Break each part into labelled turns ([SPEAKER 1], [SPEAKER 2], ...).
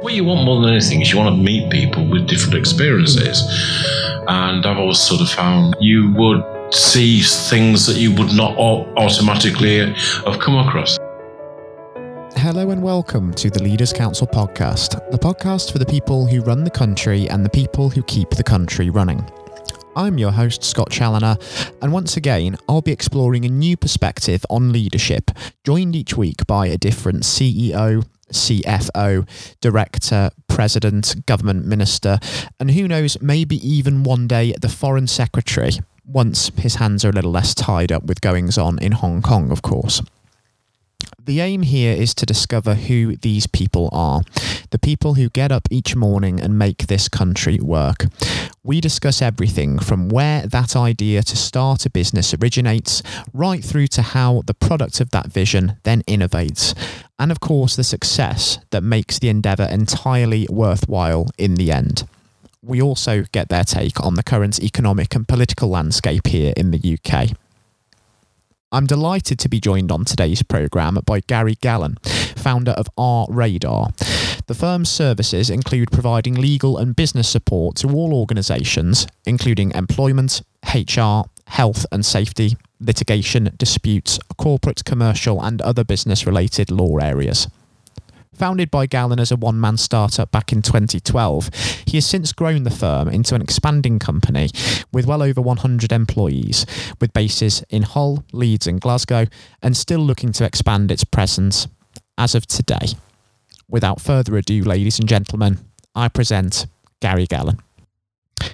[SPEAKER 1] What you want more than anything is you want to meet people with different experiences. And I've always sort of found you would see things that you would not automatically have come across.
[SPEAKER 2] Hello and welcome to the Leaders Council podcast, the podcast for the people who run the country and the people who keep the country running. I'm your host, Scott Challoner, and once again, I'll be exploring a new perspective on leadership, joined each week by a different CEO, CFO, director, president, government minister, and who knows, maybe even one day the foreign secretary, once his hands are a little less tied up with goings on in Hong Kong, of course. The aim here is to discover who these people are, the people who get up each morning and make this country work. We discuss everything from where that idea to start a business originates, right through to how the product of that vision then innovates, and of course, the success that makes the endeavour entirely worthwhile in the end. We also get their take on the current economic and political landscape here in the UK. I'm delighted to be joined on today's programme by Gary Gallen, founder of rradar. The firm's services include providing legal and business support to all organisations, including employment, HR, health and safety, litigation, disputes, corporate, commercial, and other business related law areas. Founded by Gallen as a one man startup back in 2012, he has since grown the firm into an expanding company with well over 100 employees, with bases in Hull, Leeds, and Glasgow, and still looking to expand its presence as of today. Without further ado, ladies and gentlemen, I present Gary Gallen.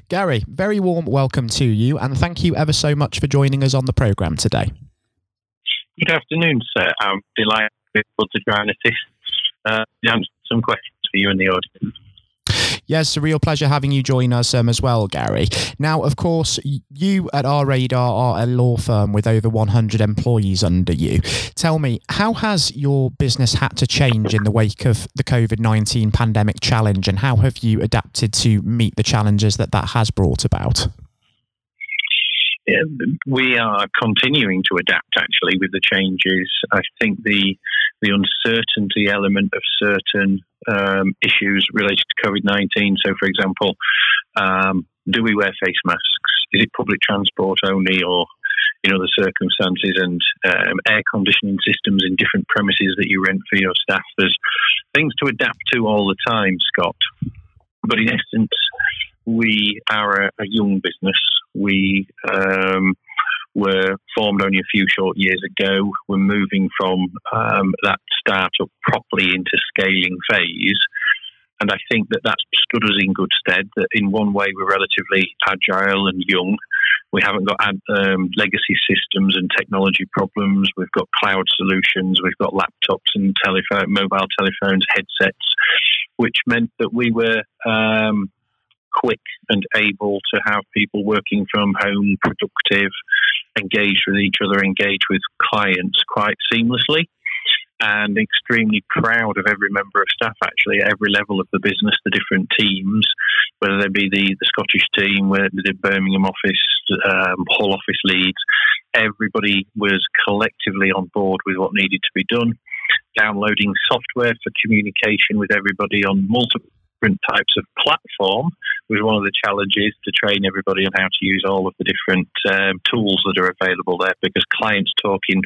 [SPEAKER 2] Gary, very warm welcome to you, and thank you ever so much for joining us on the programme today.
[SPEAKER 3] Good afternoon, sir. I'm delighted to be able to join us uh, some questions for you in the audience.
[SPEAKER 2] Yes, a real pleasure having you join us um, as well, Gary. Now, of course, you at rradar are a law firm with over 100 employees under you. Tell me, how has your business had to change in the wake of the COVID 19 pandemic challenge, and how have you adapted to meet the challenges that that has brought about?
[SPEAKER 3] We are continuing to adapt actually with the changes. I think the the uncertainty element of certain um, issues related to COVID nineteen. So, for example, um, do we wear face masks? Is it public transport only, or in other circumstances? And um, air conditioning systems in different premises that you rent for your staff. There's things to adapt to all the time, Scott. But in essence, we are a, a young business. We um, were formed only a few short years ago. We're moving from um, that startup properly into scaling phase. And I think that that's stood us in good stead. That in one way we're relatively agile and young. We haven't got um, legacy systems and technology problems. We've got cloud solutions. We've got laptops and telephone, mobile telephones, headsets, which meant that we were um, quick and able to have people working from home, productive, engaged with each other, engaged with clients quite seamlessly. And extremely proud of every member of staff, actually, at every level of the business, the different teams, whether they be the, the Scottish team, whether the Birmingham office, um, Hull office Leeds, everybody was collectively on board with what needed to be done downloading software for communication with everybody on multiple different types of platform was one of the challenges to train everybody on how to use all of the different um, tools that are available there because clients talk in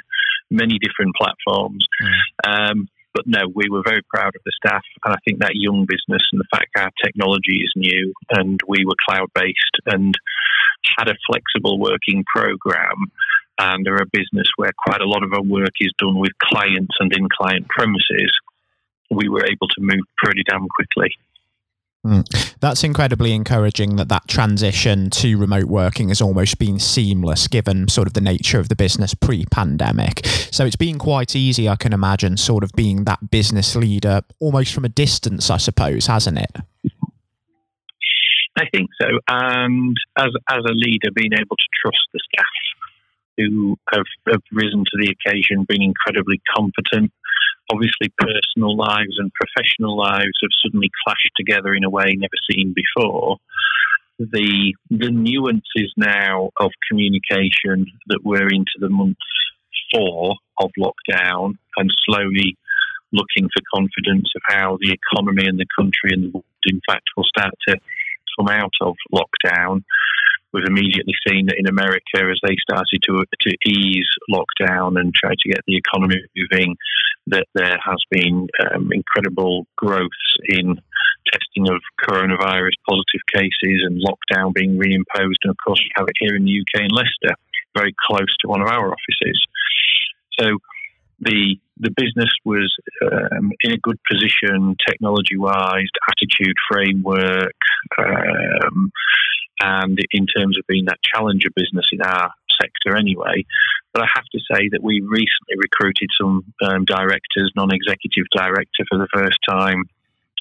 [SPEAKER 3] many different platforms. Mm. Um, but no, we were very proud of the staff, and I think that young business and the fact our technology is new and we were cloud based and had a flexible working program and are a business where quite a lot of our work is done with clients and in client premises, we were able to move pretty damn quickly.
[SPEAKER 2] Mm. That's incredibly encouraging that that transition to remote working has almost been seamless given sort of the nature of the business pre pandemic. So it's been quite easy, I can imagine, sort of being that business leader almost from a distance, I suppose, hasn't it?
[SPEAKER 3] I think so. And as, as a leader, being able to trust the staff who have, have risen to the occasion, being incredibly competent, obviously personal lives and professional lives have suddenly clashed together in a way never seen before. The the nuances now of communication that we're into the month four of lockdown and slowly looking for confidence of how the economy and the country and the world, in fact, will start to come out of lockdown. We've immediately seen in America, as they started to to ease lockdown and try to get the economy moving, that there has been um, incredible growth in testing of coronavirus positive cases and lockdown being reimposed. And of course, we have it here in the UK in Leicester, very close to one of our offices. So the the business was um, in a good position, technology wise, attitude framework, um, and in terms of being that challenger business in our sector anyway. But I have to say that we recently recruited some um, directors, non executive director for the first time,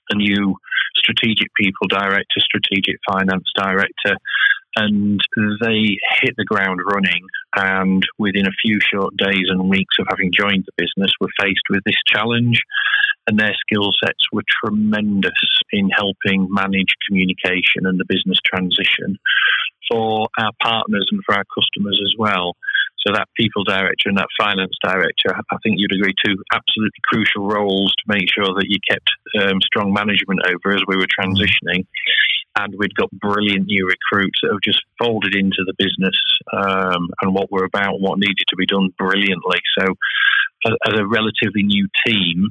[SPEAKER 3] a new strategic people director, strategic finance director, and they hit the ground running. And within a few short days and weeks of having joined the business, were faced with this challenge. And their skill sets were tremendous in helping manage communication and the business transition for our partners and for our customers as well. So that people director and that finance director, I think you'd agree, two absolutely crucial roles to make sure that you kept um, strong management over as we were transitioning and we'd got brilliant new recruits that have just folded into the business um, and what we're about, what needed to be done brilliantly. So, as, as, a relatively new team,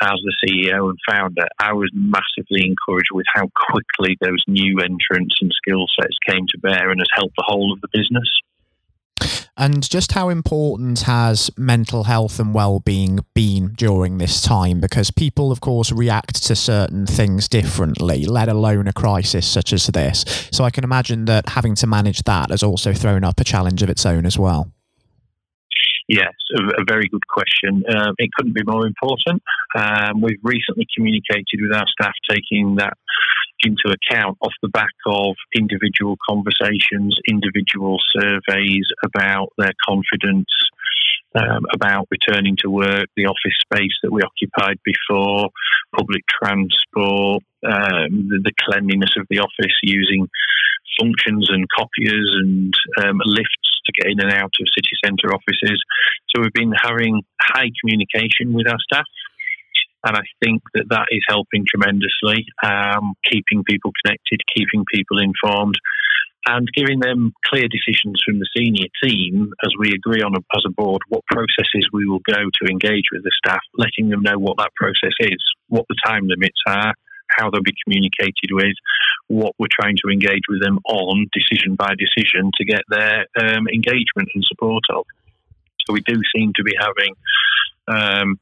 [SPEAKER 3] as the CEO and founder, I was massively encouraged with how quickly those new entrants and skill sets came to bear and has helped the whole of the business.
[SPEAKER 2] And just how important has mental health and well-being been during this time? Because people, of course, react to certain things differently, let alone a crisis such as this. So I can imagine that having to manage that has also thrown up a challenge of its own as well.
[SPEAKER 3] Yes, a, very good question. Um, it couldn't be more important. Um, we've recently communicated with our staff, taking that into account off the back of individual conversations, individual surveys about their confidence, um, about returning to work, the office space that we occupied before, public transport, um, the, the, cleanliness of the office, using functions and copiers and um, lifts to get in and out of city centre offices. So we've been having high communication with our staff. And I think that that is helping tremendously, um, keeping people connected, keeping people informed, and giving them clear decisions from the senior team as we agree on a, as a board what processes we will go to engage with the staff, letting them know what that process is, what the time limits are, how they'll be communicated with, what we're trying to engage with them on decision by decision to get their um, engagement and support of. So we do seem to be having um,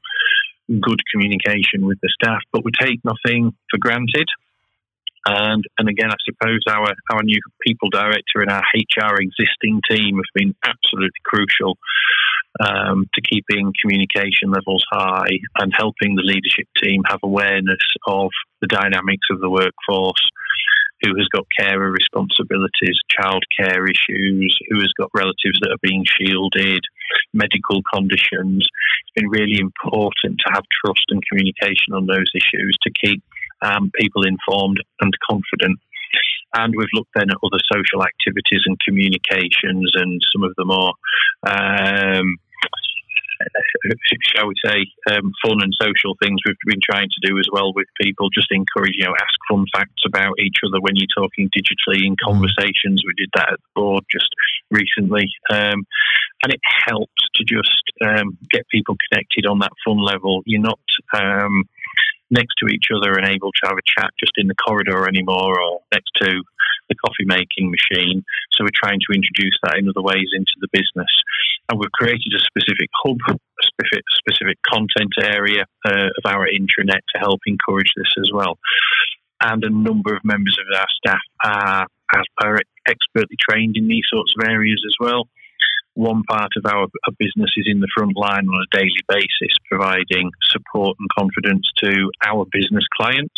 [SPEAKER 3] good communication with the staff, but we take nothing for granted. And and again, I suppose our our new people director and our HR existing team have been absolutely crucial um, to keeping communication levels high and helping the leadership team have awareness of the dynamics of the workforce. Who has got carer responsibilities, childcare issues, who has got relatives that are being shielded, medical conditions. It's been really important to have trust and communication on those issues to keep um, people informed and confident. And we've looked then at other social activities and communications and some of the more um, shall we say, um, fun and social things we've been trying to do as well with people. Just encourage, you know, ask fun facts about each other when you're talking digitally in conversations. We did that at the board just recently. Um, and it helps to just um, get people connected on that fun level. You're not um, next to each other and able to have a chat just in the corridor anymore or next to the coffee making machine. So we're trying to introduce that in other ways into the business. And we've created a specific hub, a specific, specific content area uh, of our intranet to help encourage this as well. And a number of members of our staff are, are expertly trained in these sorts of areas as well one part of our business is in the front line on a daily basis, providing support and confidence to our business clients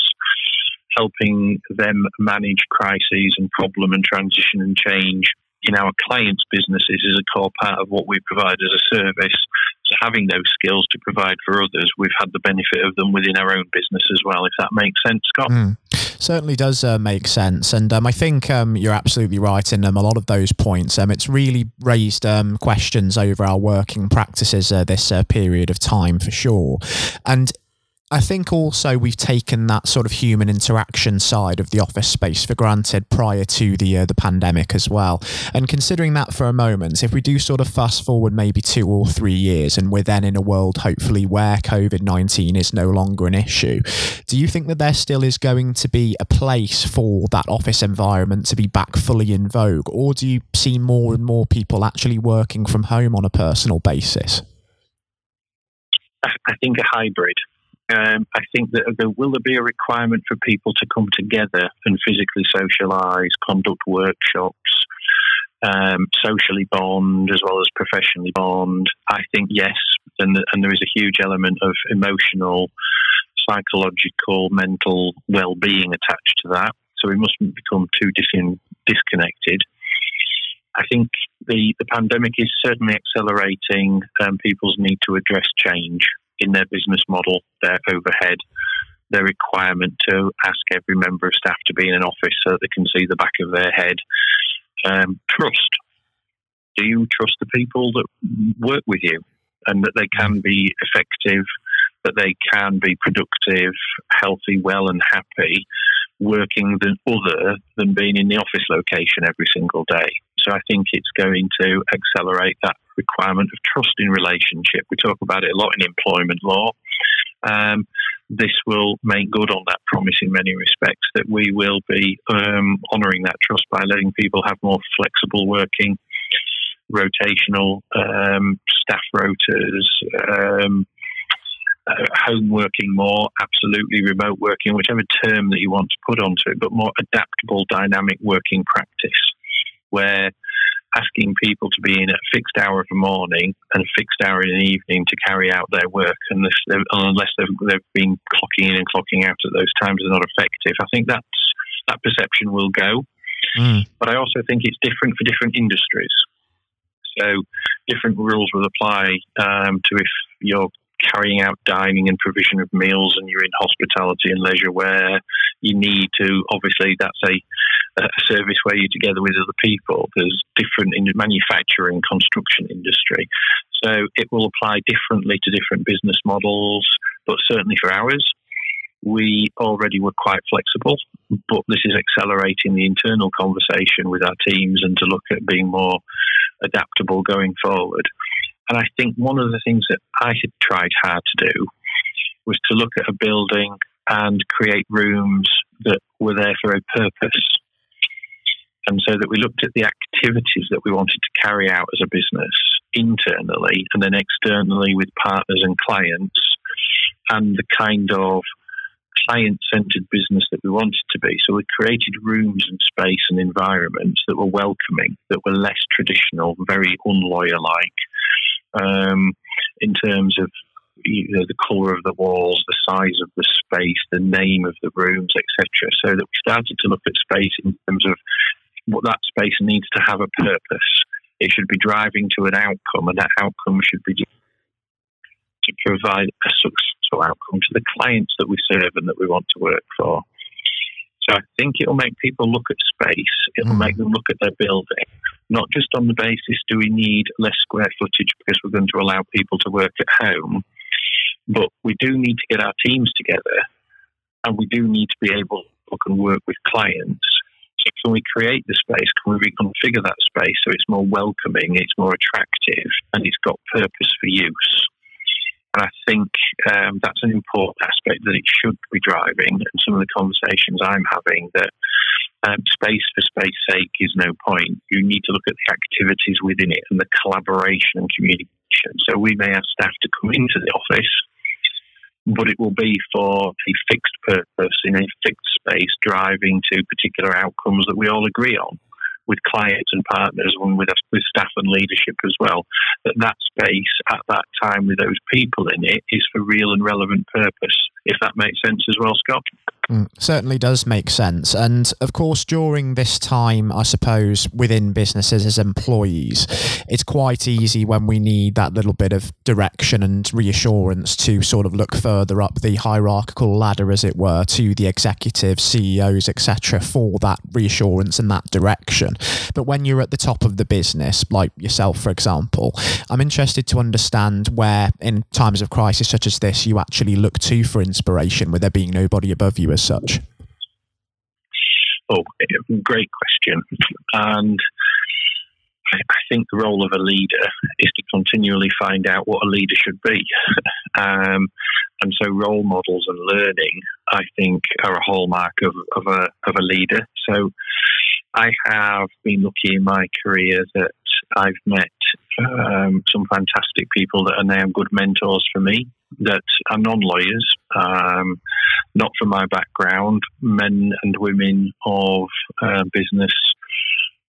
[SPEAKER 3] helping them manage crises and problem and transition and change in our clients' businesses is a core part of what we provide as a service. So having those skills to provide for others, we've had the benefit of them within our own business as well, if that makes sense, Scott. Mm.
[SPEAKER 2] Certainly does uh, make sense. And um, I think um, you're absolutely right in um, a lot of those points. Um, it's really raised um, questions over our working practices uh, this uh, period of time for sure. And I think also we've taken that sort of human interaction side of the office space for granted prior to the uh, the pandemic as well. And considering that for a moment, if we do sort of fast forward maybe two or three years, and we're then in a world hopefully where COVID nineteen is no longer an issue, do you think that there still is going to be a place for that office environment to be back fully in vogue, or do you see more and more people actually working from home on a personal basis?
[SPEAKER 3] I think a hybrid. Um, I think that there will there be a requirement for people to come together and physically socialise, conduct workshops, um, socially bond as well as professionally bond. I think yes, and, and there is a huge element of emotional, psychological, mental well-being attached to that. So we mustn't become too dis- disconnected. I think the, the pandemic is certainly accelerating um, people's need to address change in their business model, their overhead, their requirement to ask every member of staff to be in an office so that they can see the back of their head. Um, trust. Do you trust the people that work with you and that they can be effective, that they can be productive, healthy, well, and happy working than other than being in the office location every single day? So I think it's going to accelerate that requirement of trust in relationship. We talk about it a lot in employment law. Um, this will make good on that promise in many respects that we will be um, honouring that trust by letting people have more flexible working, rotational um, staff rotors, um, uh, home working more, absolutely remote working, whichever term that you want to put onto it, but more adaptable, dynamic working practice where asking people to be in at a fixed hour of the morning and a fixed hour in the evening to carry out their work, unless they've, unless they've, they've been clocking in and clocking out at those times, are not effective. I think that's that perception will go, mm. but I also think it's different for different industries. So different rules will apply um, to if you're carrying out dining and provision of meals and you're in hospitality and leisure where you need to obviously that's a, a service where you're together with other people there's different in manufacturing construction industry so it will apply differently to different business models but certainly for ours we already were quite flexible, but this is accelerating the internal conversation with our teams and to look at being more adaptable going forward. And I think one of the things that I had tried hard to do was to look at a building and create rooms that were there for a purpose. And so that we looked at the activities that we wanted to carry out as a business internally and then externally with partners and clients and the kind of client centered business that we wanted to be. So we created rooms and space and environments that were welcoming, that were less traditional, very unlawyer like, um, in terms of you know, the colour of the walls, the size of the space, the name of the rooms, etc. So that we started to look at space in terms of what that space needs to have a purpose. It should be driving to an outcome, and that outcome should be to provide a successful outcome to the clients that we serve and that we want to work for. So I think it'll make people look at space. It'll mm. make them look at their building, not just on the basis do we need less square footage because we're going to allow people to work at home, but we do need to get our teams together and we do need to be able to work with clients. So can we create the space? Can we reconfigure that space so it's more welcoming, it's more attractive, and it's got purpose for use? And I think um, that's an important aspect that it should be driving. And some of the conversations I'm having that space for space sake is no point. You need to look at the activities within it and the collaboration and communication. So we may have staff to come mm-hmm. into the office, but it will be for a fixed purpose in a fixed space, driving to particular outcomes that we all agree on with clients and partners and with, with staff and leadership as well, that that space at that time with those people in it is for real and relevant purpose, if that makes sense as well, Scott.
[SPEAKER 2] Mm, certainly does make sense. And of course, during this time, I suppose, within businesses as employees, it's quite easy when we need that little bit of direction and reassurance to sort of look further up the hierarchical ladder, as it were, to the executives, CEOs, etc., for that reassurance and that direction. But when you're at the top of the business, like yourself, for example, I'm interested to understand where, in times of crisis such as this, you actually look to for inspiration, with there being nobody above you as such?
[SPEAKER 3] Oh, great question. And I think the role of a leader is to continually find out what a leader should be. um, and so role models and learning, I think, are a hallmark of, of, a, of a leader. So I have been lucky in my career that I've met um, some fantastic people that are now good mentors for me that are non lawyers, um, not from my background, men and women of uh, business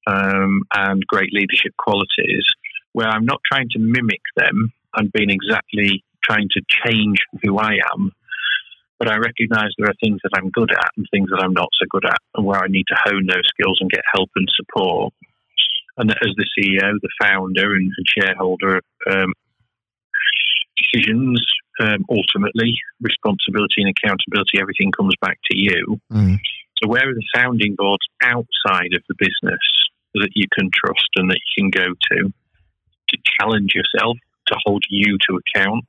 [SPEAKER 3] um, and great leadership qualities, where I'm not trying to mimic them and being exactly trying to change who I am. But I recognize there are things that I'm good at and things that I'm not so good at, and where I need to hone those skills and get help and support. And as the CEO, the founder, and, shareholder, um, decisions um, ultimately responsibility and accountability, everything comes back to you. Mm. So, where are the sounding boards outside of the business that you can trust and that you can go to to challenge yourself, to hold you to account?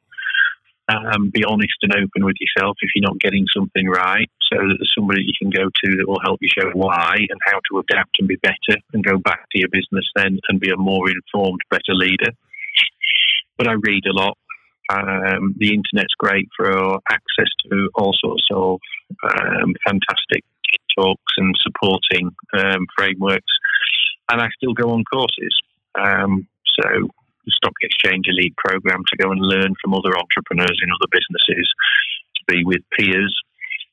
[SPEAKER 3] Um, be honest and open with yourself if you're not getting something right, so that there's somebody you can go to that will help you show why and how to adapt and be better, and go back to your business then and be a more informed, better leader. But I read a lot. Um, the internet's great for access to all sorts of um, fantastic talks and supporting um, frameworks, and I still go on courses. Um, so the Stock Exchange Elite program to go and learn from other entrepreneurs in other businesses, to be with peers,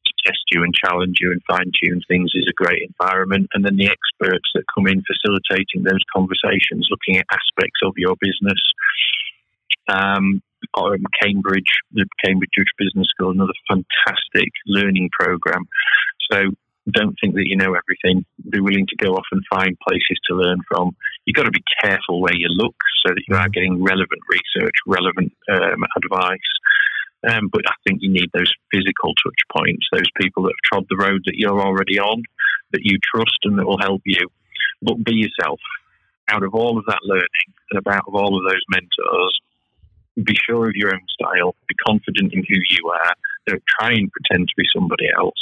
[SPEAKER 3] to test you and challenge you and fine tune things is a great environment. And then the experts that come in facilitating those conversations, looking at aspects of your business. Um, Cambridge, the Cambridge Judge Business School, another fantastic learning program. So don't think that you know everything. Be willing to go off and find places to learn from. You've got to be careful where you look so that you are getting relevant research, relevant um, advice. Um, but I think you need those physical touch points, those people that have trod the road that you're already on, that you trust and that will help you. But be yourself. Out of all of that learning and about of all of those mentors, be sure of your own style, be confident in who you are, don't try and pretend to be somebody else,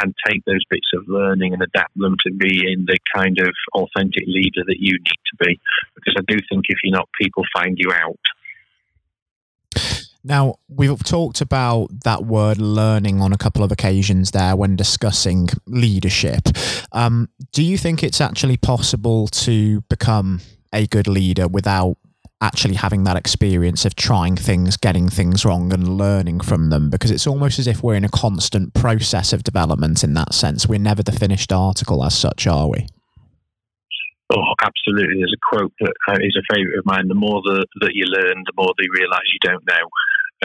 [SPEAKER 3] and take those bits of learning and adapt them to be in the kind of authentic leader that you need to be. Because I do think if you're not, people find you out.
[SPEAKER 2] Now, we've talked about that word learning on a couple of occasions there when discussing leadership. Um, do you think it's actually possible to become a good leader without actually having that experience of trying things, getting things wrong, and learning from them because it's almost as if we're in a constant process of development in that sense. We're never the finished article as such, are we?
[SPEAKER 3] Oh, absolutely. There's a quote that uh, a favourite of mine. The more the, that you learn, the more you realise you don't know.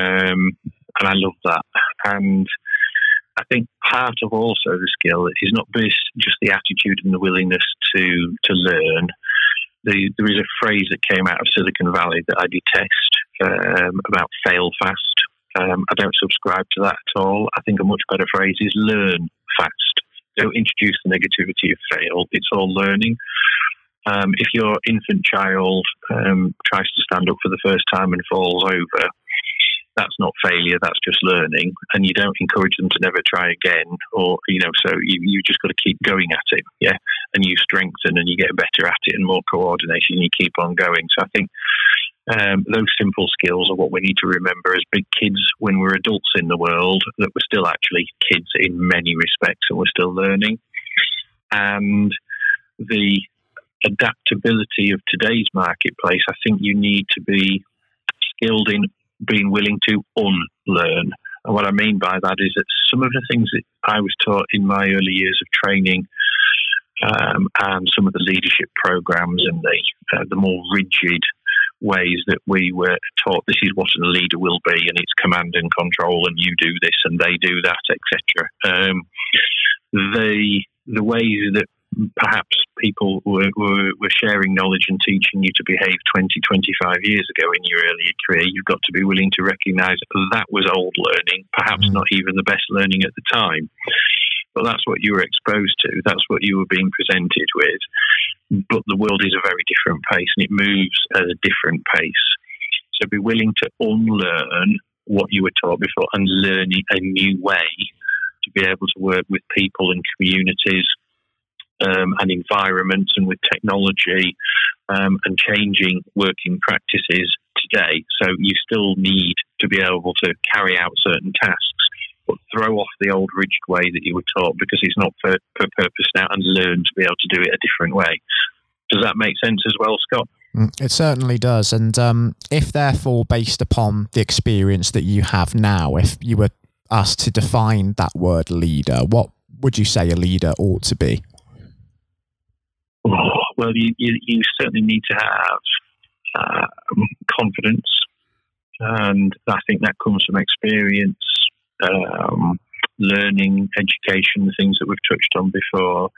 [SPEAKER 3] Um, and I love that. And I think part of also the skill is not just the attitude and the willingness to to learn, the, there is a phrase that came out of Silicon Valley that I detest um, about fail fast. Um, I don't subscribe to that at all. I think a much better phrase is learn fast. Don't introduce the negativity of fail. It's all learning. Um, if your infant child um, tries to stand up for the first time and falls over, that's not failure, that's just learning. And you don't encourage them to never try again, or, you know, so you, you just got to keep going at it, yeah? And you strengthen and you get better at it and more coordination, and you keep on going. So I think um, those simple skills are what we need to remember as big kids when we're adults in the world, that we're still actually kids in many respects and we're still learning. And the adaptability of today's marketplace, I think you need to be skilled in being willing to unlearn. And what I mean by that is that some of the things that I was taught in my early years of training um, and some of the leadership programs and the, uh, the more rigid ways that we were taught this is what a leader will be and it's command and control and you do this and they do that etc um, the the ways that perhaps people were, were, were, sharing knowledge and teaching you to behave 20, 25 years ago in your earlier career, you've got to be willing to recognize that was old learning, perhaps mm. not even the best learning at the time. But that's what you were exposed to, that's what you were being presented with. But the world is a very different pace and it moves at a different pace. So be willing to unlearn what you were taught before and learn a new way to be able to work with people and communities um, and environments and with technology um, and changing working practices today. So you still need to be able to carry out certain tasks, but throw off the old rigid way that you were taught because it's not for, purpose now and learn to be able to do it a different way. Does that make sense as well, Scott?
[SPEAKER 2] Mm, it certainly does. And um, if, therefore, based upon the experience that you have now, if you were asked to define that word leader, what would you say a leader ought to be?
[SPEAKER 3] Well, you, you, you certainly need to have uh, confidence, and I think that comes from experience, um, learning, education, the things that we've touched on before.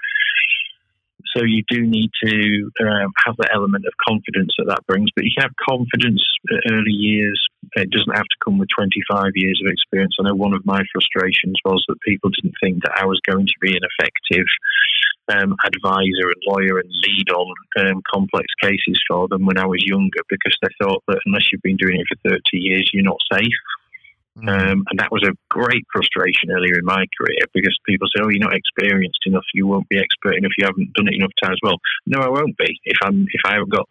[SPEAKER 3] So you do need to um, have the element of confidence that that brings, but you can have confidence at early years. It doesn't have to come with 25 years of experience. I know one of my frustrations was that people didn't think that I was going to be an effective um, advisor and lawyer and lead on um, complex cases for them when I was younger because they thought that unless you've been doing it for 30 years, you're not safe. Mm. Um, and that was a great frustration earlier in my career because people say, "Oh, you're not experienced enough. You won't be expert enough. You haven't done it enough times." Well, no, I won't be if I'm if I haven't got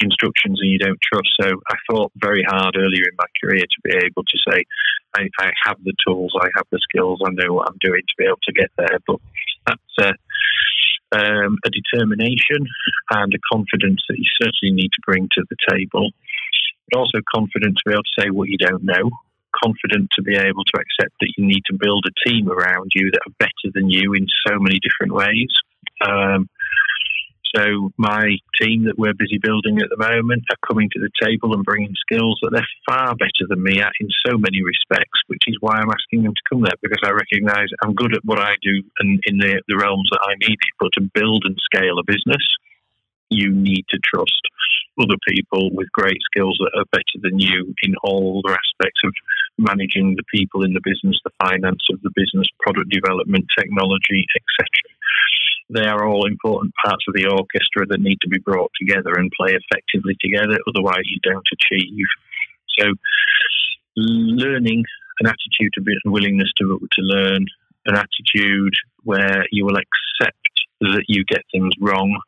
[SPEAKER 3] instructions and you don't trust. So I thought very hard earlier in my career to be able to say, I, I have the tools, I have the skills, I know what I'm doing to be able to get there. But that's a, um, a determination and a confidence that you certainly need to bring to the table, but also confidence to be able to say what you don't know, confident to be able to accept that you need to build a team around you that are better than you in so many different ways. Um, so my team that we're busy building at the moment are coming to the table and bringing skills that they're far better than me at in so many respects, which is why I'm asking them to come there because I recognise I'm good at what I do and in the, the realms that I need it. But to build and scale a business, you need to trust other people with great skills that are better than you in all the aspects of managing the people in the business, the finance of the business, product development, technology, etc they are all important parts of the orchestra that need to be brought together and play effectively together. Otherwise, you don't achieve. So, learning an attitude of willingness to to learn, an attitude where you will accept that you get things wrong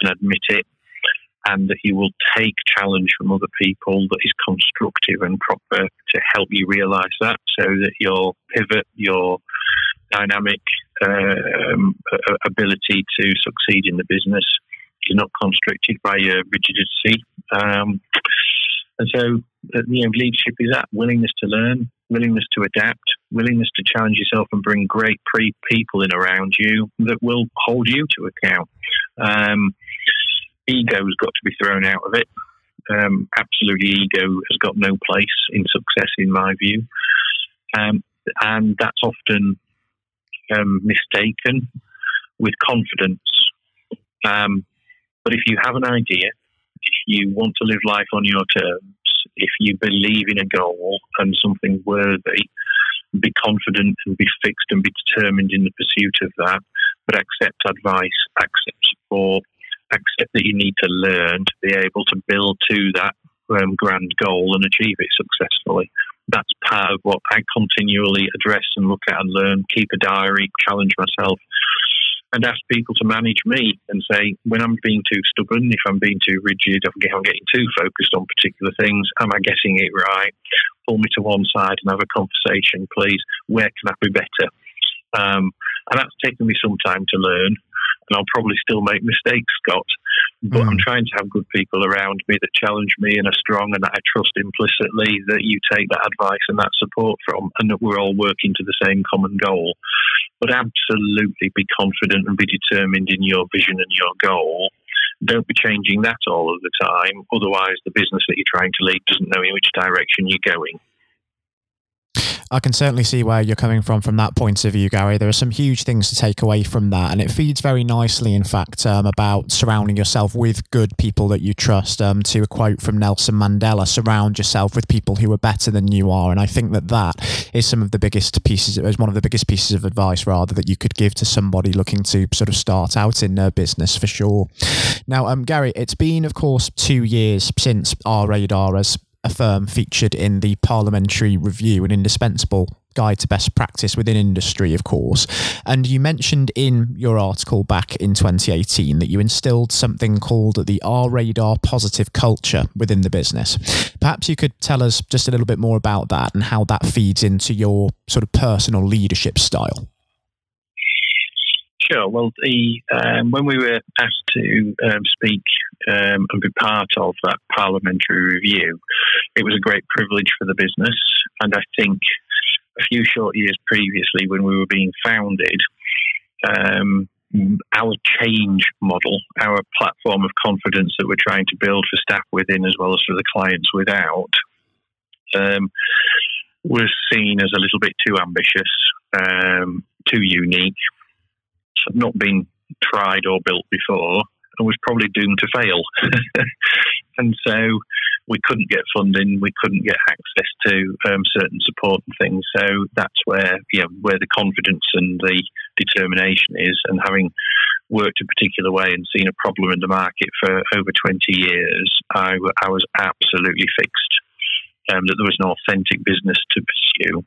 [SPEAKER 3] and admit it, and that you will take challenge from other people that is constructive and proper to help you realise that, so that your pivot, your dynamic um, ability to succeed in the business is not constricted by your rigidity. Um, and so, uh, you know, leadership is that willingness to learn, willingness to adapt, willingness to challenge yourself and bring great pre- people in around you that will hold you to account. Um, ego's got to be thrown out of it. Um, absolutely, ego has got no place in success, in my view. Um, and that's often um, mistaken with confidence. Um, but if you have an idea, if you want to live life on your terms, if you believe in a goal and something worthy, be confident and be fixed and be determined in the pursuit of that, but accept advice, accept support, accept that you need to learn to be able to build to that um, grand goal and achieve it successfully that's part of what I continually address and look at and learn, keep a diary, challenge myself, and ask people to manage me and say, when I'm being too stubborn, if I'm being too rigid, if I'm getting too focused on particular things, am I getting it right? Pull me to one side and have a conversation, please. Where can I be better? Um, and that's taken me some time to learn and I'll probably still make mistakes, Scott. But mm. I'm trying to have good people around me that challenge me and are strong and that I trust implicitly that you take that advice and that support from, and that we're all working to the same common goal. But absolutely be confident and be determined in your vision and your goal. don't be changing that all of the time. Otherwise, the business that you're trying to lead doesn't know in which direction you're going.
[SPEAKER 2] I can certainly see where you're coming from from that point of view, Gary. There are some huge things to take away from that, and it feeds very nicely, in fact, um, about surrounding yourself with good people that you trust. Um, to a quote from Nelson Mandela, surround yourself with people who are better than you are. And I think that that is some of the biggest pieces, is one of the biggest pieces of advice, rather, that you could give to somebody looking to sort of start out in their business for sure. Now, um, Gary, it's been, of course, two years since rradar has a firm featured in the Parliamentary Review, an indispensable guide to best practice within industry, of course. And you mentioned in your article back in 2018 that you instilled something called the rradar positive culture within the business. Perhaps you could tell us just a little bit more about that and how that feeds into your sort of personal leadership style.
[SPEAKER 3] Sure. Well, the um, when we were asked to um, speak um, and be part of that parliamentary review, it was a great privilege for the business. And I think a few short years previously, when we were being founded, um, our change model, our platform of confidence that we're trying to build for staff within as well as for the clients without, um, was seen as a little bit too ambitious, um, too unique, not been tried or built before and was probably doomed to fail. and so we couldn't get funding, we couldn't get access to um, certain support and things. So that's where know, where the confidence and the determination is. And having worked a particular way and seen a problem in the market for over 20 years, I, I was absolutely fixed um, that there was an authentic business to pursue.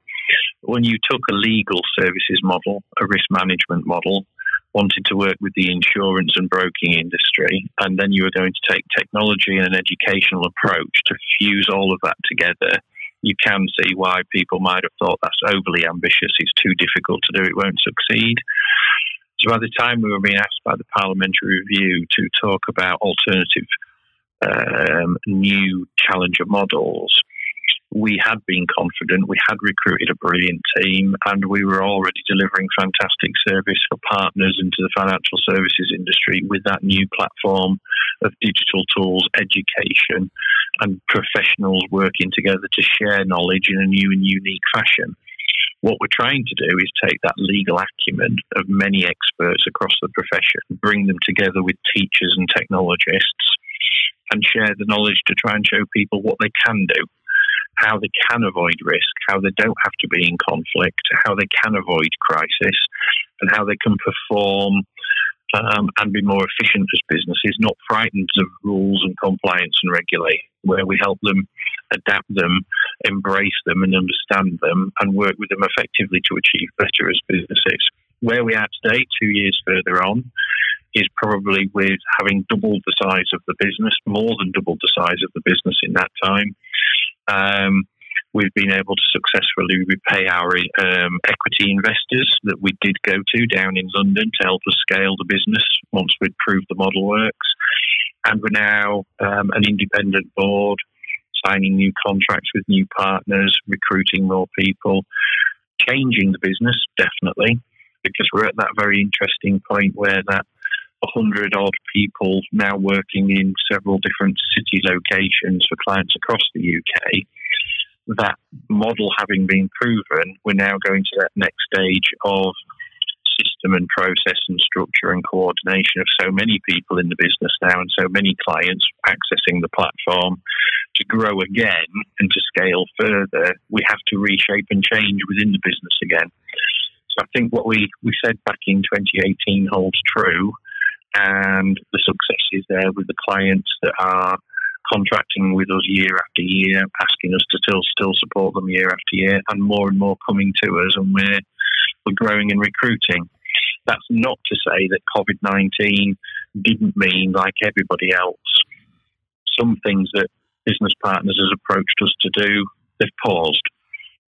[SPEAKER 3] When you took a legal services model, a risk management model, wanted to work with the insurance and broking industry, and then you were going to take technology and an educational approach to fuse all of that together, you can see why people might have thought that's overly ambitious, it's too difficult to do, it won't succeed. So by the time we were being asked by the Parliamentary Review to talk about alternative um, new challenger models, we had been confident, we had recruited a brilliant team, and we were already delivering fantastic service for partners into the financial services industry with that new platform of digital tools, education, and professionals working together to share knowledge in a new and unique fashion. What we're trying to do is take that legal acumen of many experts across the profession, bring them together with teachers and technologists, and share the knowledge to try and show people what they can do how they can avoid risk, how they don't have to be in conflict, how they can avoid crisis, and how they can perform um, and be more efficient as businesses, not frightened of rules and compliance and regulate, where we help them adapt them, embrace them, and understand them, and work with them effectively to achieve better as businesses. Where we are today, two years further on, is probably with having doubled the size of the business, more than doubled the size of the business in that time, um, we've been able to successfully repay our um, equity investors that we did go to down in London to help us scale the business once we'd proved the model works. And we're now um, an independent board, signing new contracts with new partners, recruiting more people, changing the business, definitely, because we're at that very interesting point where that 100 odd people now working in several different city locations for clients across the UK. That model having been proven, we're now going to that next stage of system and process and structure and coordination of so many people in the business now and so many clients accessing the platform to grow again and to scale further, we have to reshape and change within the business again. So I think what we, we said back in 2018 holds true and the success is there with the clients that are contracting with us year after year, asking us to still still support them year after year, and more and more coming to us, and we're we're growing and recruiting. That's not to say that COVID nineteen didn't mean, like everybody else, some things that business partners has approached us to do, they've paused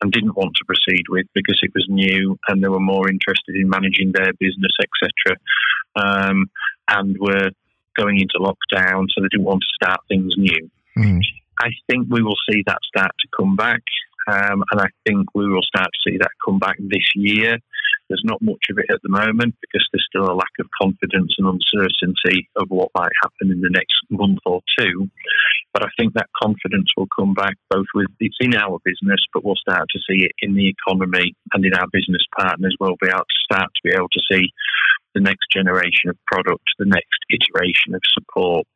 [SPEAKER 3] and didn't want to proceed with because it was new and they were more interested in managing their business, etc. Um, and were going into lockdown, so they didn't want to start things new. Mm. I think we will see that start to come back, um, and I think we will start to see that come back this year. There's not much of it at the moment because there's still a lack of confidence and uncertainty of what might happen in the next month or two. But I think that confidence will come back both with it's in our business, but we'll start to see it in the economy and in our business partners. We'll be able to start to be able to see the next generation of product, the next iteration of support.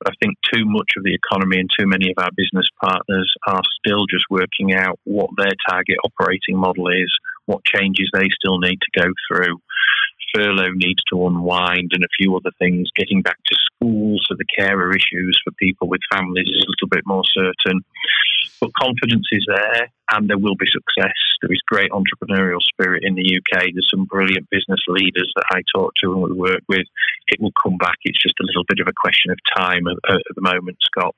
[SPEAKER 3] But I think too much of the economy and too many of our business partners are still just working out what their target operating model is, what changes they still need to go through. Furlough needs to unwind and a few other things. Getting back to school, so the carer issues for people with families is a little bit more certain. But confidence is there and there will be success. There is great entrepreneurial spirit in the UK. There's some brilliant business leaders that I talk to and we work with. It will come back. It's just a little bit of a question of time at, at the moment, Scott.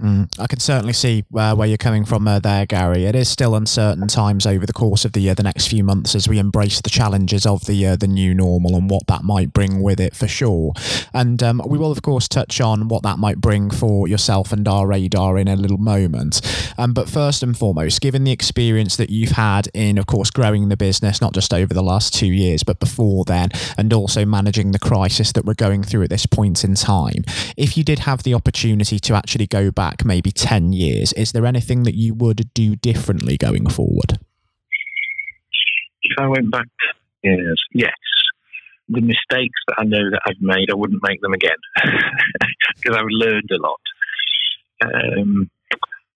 [SPEAKER 2] Mm, I can certainly see uh, where you're coming from uh, there, Gary. It is still uncertain times over the course of the uh, the next few months as we embrace the challenges of the uh, the new normal and what that might bring with it for sure. And um, we will of course touch on what that might bring for yourself and rradar in a little moment. Um, but first and foremost, given the experience that you've had in, of course, growing the business not just over the last two years but before then, and also managing the crisis that we're going through at this point in time, if you did have the opportunity to actually go back back maybe 10 years, is there anything that you would do differently going forward?
[SPEAKER 3] If I went back years, yes. The mistakes that I know that I've made, I wouldn't make them again because I've learned a lot. Um,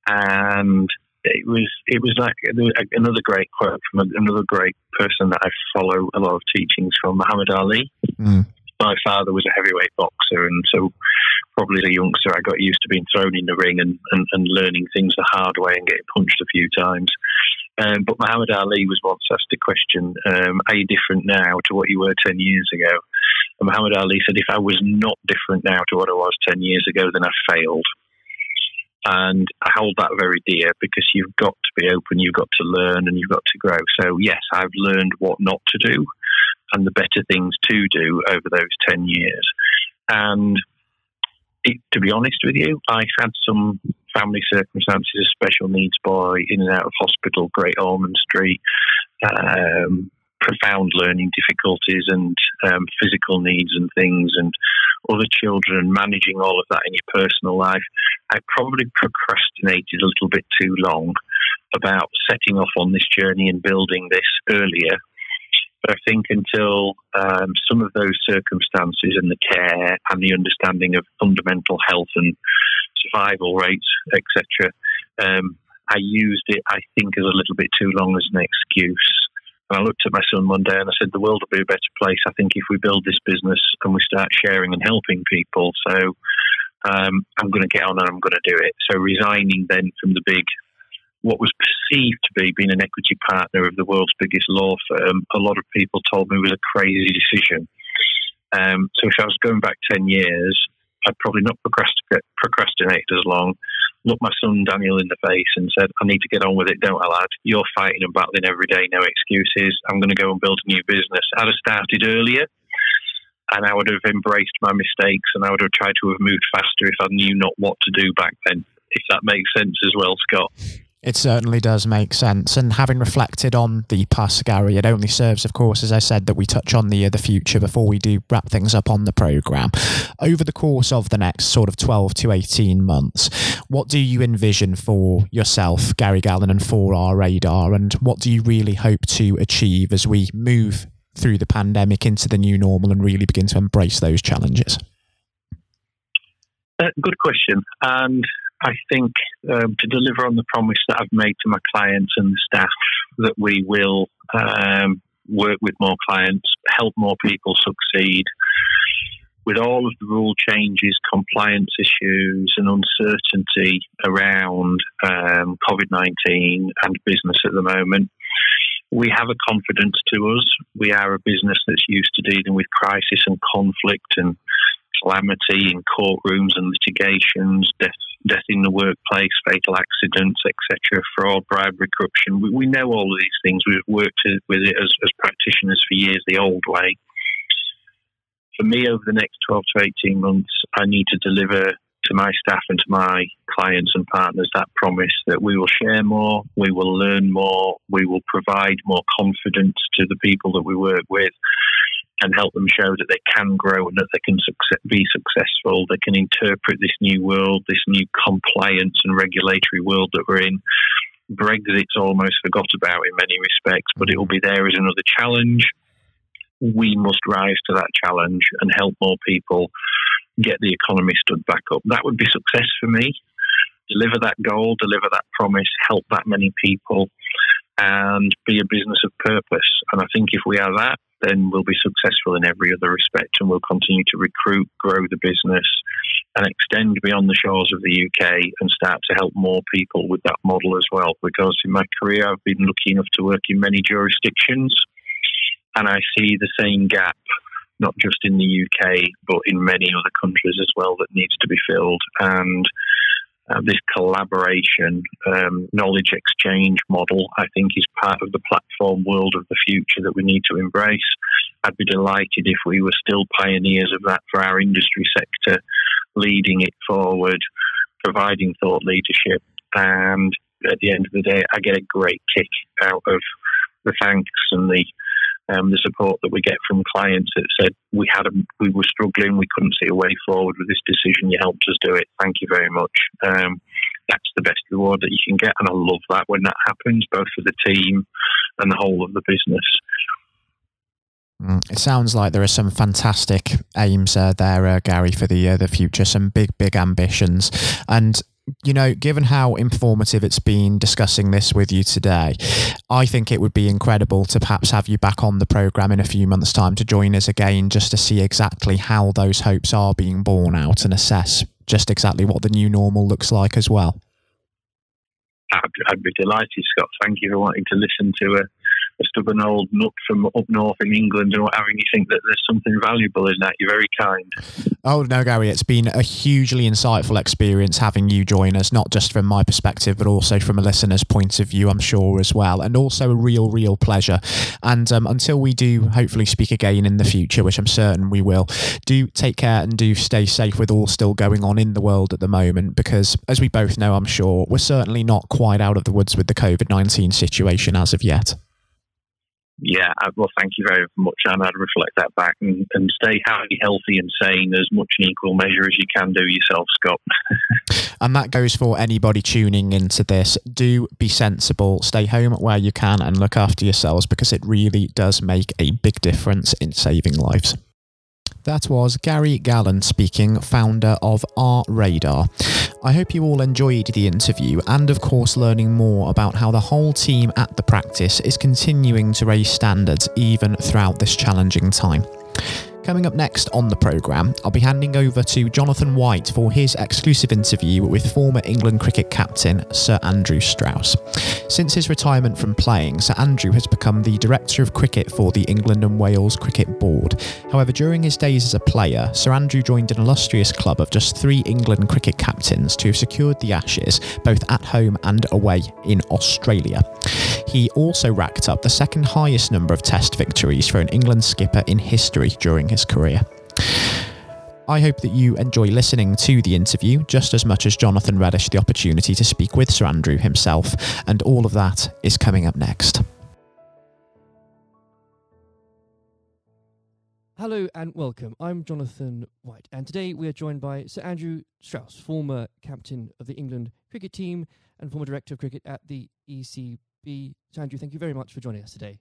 [SPEAKER 3] and it was it was like another great quote from another great person that I follow a lot of teachings from, Muhammad Ali. Mm my father was a heavyweight boxer, and so probably as a youngster, I got used to being thrown in the ring and, and, and learning things the hard way and getting punched a few times. Um, but Muhammad Ali was once asked a question um, Are you different now to what you were 10 years ago? And Muhammad Ali said, If I was not different now to what I was 10 years ago, then I failed. And I hold that very dear because you've got to be open, you've got to learn, and you've got to grow. So, yes, I've learned what not to do and the better things to do over those 10 years. And it, to be honest with you, I had some family circumstances, a special needs boy in and out of hospital, Great Ormond Street, um, profound learning difficulties and um, physical needs and things, and other children, and managing all of that in your personal life. I probably procrastinated a little bit too long about setting off on this journey and building this earlier but I think until um, some of those circumstances and the care and the understanding of fundamental health and survival rates, etc., um, I used it, I think, as a little bit too long as an excuse. And I looked at my son one day and I said, the world will be a better place, I think, if we build this business and we start sharing and helping people. So um, I'm going to get on and I'm going to do it. So resigning then from the big what was perceived to be being an equity partner of the world's biggest law firm, a lot of people told me was a crazy decision. Um, so if I was going back 10 years, I'd probably not procrastinated as long, looked my son Daniel in the face and said, I need to get on with it, don't I, lad? You're fighting and battling every day, no excuses. I'm going to go and build a new business. I'd have started earlier and I would have embraced my mistakes and I would have tried to have moved faster if I knew not what to do back then, if that makes sense as well, Scott.
[SPEAKER 2] It certainly does make sense. And having reflected on the past, Gary, it only serves, of course, as I said, that we touch on the uh, the future before we do wrap things up on the program. Over the course of the next sort of 12 to 18 months, what do you envision for yourself, Gary Gallen, and for rradar? And what do you really hope to achieve as we move through the pandemic into the new normal and really begin to embrace those challenges?
[SPEAKER 3] Uh, good question. And I think um, to deliver on the promise that I've made to my clients and the staff that we will um, work with more clients, help more people succeed. With all of the rule changes, compliance issues, and uncertainty around um, COVID 19 and business at the moment, we have a confidence to us. We are a business that's used to dealing with crisis and conflict and calamity in courtrooms and litigations, death, death in the workplace, fatal accidents, etc., fraud, bribery, corruption. We, we know all of these things. We've worked with it as, as practitioners for years, the old way. For me, over the next 12 to 18 months, I need to deliver to my staff and to my clients and partners that promise that we will share more, we will learn more, we will provide more confidence to the people that we work with and help them show that they can grow and that they can be successful. They can interpret this new world, this new compliance and regulatory world that we're in. Brexit's almost forgot about in many respects, but it will be there as another challenge. We must rise to that challenge and help more people get the economy stood back up. That would be success for me. Deliver that goal, deliver that promise, help that many people, and be a business of purpose. And I think if we are that, then we'll be successful in every other respect and we'll continue to recruit, grow the business, and extend beyond the shores of the UK and start to help more people with that model as well. Because in my career, I've been lucky enough to work in many jurisdictions and I see the same gap not just in the UK, but in many other countries as well, that needs to be filled. And uh, this collaboration, um, knowledge exchange model, I think, is part of the platform world of the future that we need to embrace. I'd be delighted if we were still pioneers of that for our industry sector, leading it forward, providing thought leadership. And at the end of the day, I get a great kick out of the thanks and the um, the support that we get from clients that said we had a, we were struggling, we couldn't see a way forward with this decision. You helped us do it. Thank you very much. Um, that's the best reward that you can get, and I love that when that happens, both for the team and the whole of the business.
[SPEAKER 2] Mm, it sounds like there are some fantastic aims uh, there, uh, Gary, for the uh, the future. Some big, big ambitions, and you know, given how informative it's been discussing this with you today, I think it would be incredible to perhaps have you back on the program in a few months' time to join us again, just to see exactly how those hopes are being borne out and assess just exactly what the new normal looks like as well.
[SPEAKER 3] I'd, I'd be delighted, Scott. Thank you for wanting to listen to a a stubborn old nut from up north in England and having you think that there's something valuable in that. You're very kind.
[SPEAKER 2] Oh, no, Gary, it's been a hugely insightful experience having you join us, not just from my perspective, but also from a listener's point of view, I'm sure, as well. And also a real, real pleasure. And um, until we do hopefully speak again in the future, which I'm certain we will, do take care and do stay safe with all still going on in the world at the moment, because as we both know, I'm sure, we're certainly not quite out of the woods with the COVID 19 situation as of yet
[SPEAKER 3] yeah, uh, well, thank you very much, and I'd reflect that back and, and stay happy, healthy, and sane as much in equal measure as you can do yourself, Scott.
[SPEAKER 2] and that goes for anybody tuning into this. Do be sensible, stay home where you can, and look after yourselves because it really does make a big difference in saving lives. That was Gary Gallen speaking, founder of rradar. I hope you all enjoyed the interview and, of course, learning more about how the whole team at the practice is continuing to raise standards even throughout this challenging time. Coming up next on the programme, I'll be handing over to Jonathan White for his exclusive interview with former England cricket captain Sir Andrew Strauss. Since his retirement from playing, Sir Andrew has become the Director of Cricket for the England and Wales Cricket Board. However, during his days as a player, Sir Andrew joined an illustrious club of just three England cricket captains to have secured the Ashes, both at home and away in Australia. He also racked up the second highest number of Test victories for an England skipper in history during his career. I hope that you enjoy listening to the interview just as much as Jonathan relished the opportunity to speak with Sir Andrew himself, and all of that is coming up next.
[SPEAKER 4] Hello and welcome. I'm Jonathan White, and today we are joined by Sir Andrew Strauss, former captain of the England cricket team and former director of cricket at the ECB. Sir Andrew, thank you very much for joining us today.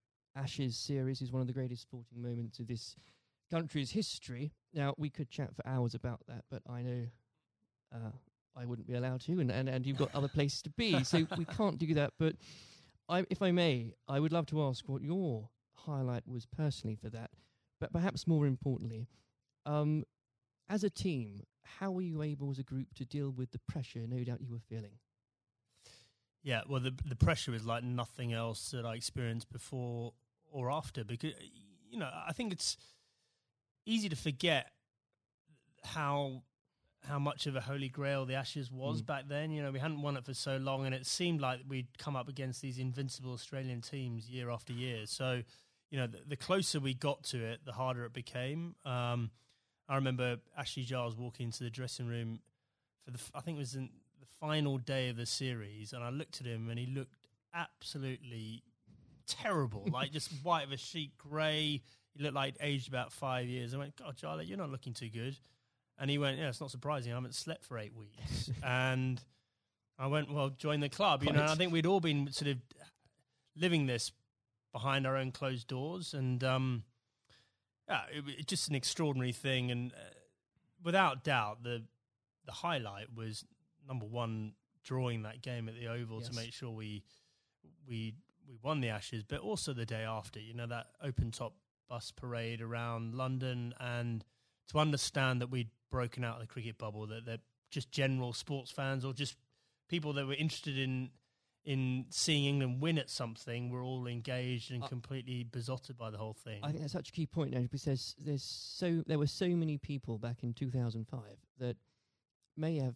[SPEAKER 4] Ashes series is one of the greatest sporting moments of this country's history. Now, we could chat for hours about that, but I know uh, I wouldn't be allowed to, and, and, and you've got other places to be, so we can't do that. But I, if I may, I would love to ask what your highlight was personally for that, but perhaps more importantly, um, as a team, how were you able as a group to deal with the pressure no doubt you were feeling?
[SPEAKER 5] Yeah, well, the the pressure is like nothing else that I experienced before or after because you know I think it's easy to forget how how much of a holy grail the Ashes was mm. back then. You know, we hadn't won it for so long, and it seemed like we'd come up against these invincible Australian teams year after year. So, you know, the, the closer we got to it, the harder it became. Um, I remember Ashley Giles walking into the dressing room for the I think it was in final day of the series, and I looked at him, and he looked absolutely terrible, like just white of a sheet, grey. He looked like aged about five years. I went, God, Charlie, you're not looking too good. And he went, Yeah, it's not surprising. I haven't slept for eight weeks. and I went, Well, join the club. You know, I think we'd all been sort of living this behind our own closed doors. And um, Yeah, it, it's just an extraordinary thing, and uh, without doubt, the the highlight was number one drawing that game at the Oval
[SPEAKER 4] Yes.
[SPEAKER 5] to make sure we we we won the Ashes, but also the day after. You know that open top bus parade around London, and to understand that we'd broken out of the cricket bubble, that they're just general sports fans or just people that were interested in in seeing England win at something were all engaged and
[SPEAKER 4] Uh,
[SPEAKER 5] completely besotted by the whole thing.
[SPEAKER 4] I think that's such a key point now because there's, there's so there were so many people back in 2005 that may have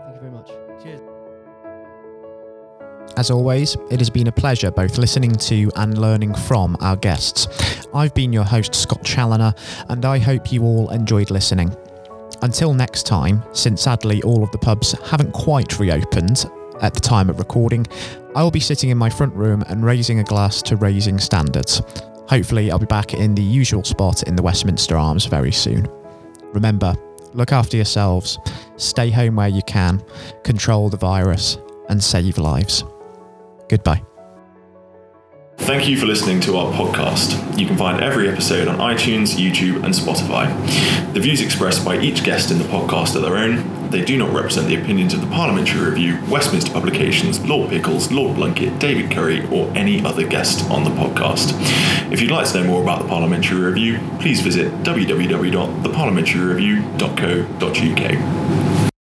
[SPEAKER 2] As always, it has been a pleasure both listening to and learning from our guests. I've been your host, Scott Challinor, and I hope you all enjoyed listening. Until next time, since sadly all of the pubs haven't quite reopened at the time of recording, I will be sitting in my front room and raising a glass to raising standards. Hopefully, I'll be back in the usual spot in the Westminster Arms very soon. Remember, look after yourselves, stay home where you can, control the virus, and save lives. Goodbye.
[SPEAKER 6] Thank you for listening to our podcast. You can find every episode on iTunes, YouTube, and Spotify. The views expressed by each guest in the podcast are their own. They do not represent the opinions of the Parliamentary Review, Westminster Publications, Lord Pickles, Lord Blunkett, David Curry, or any other guest on the podcast. If you'd like to know more about the Parliamentary Review, please visit www.theparliamentaryreview.co.uk.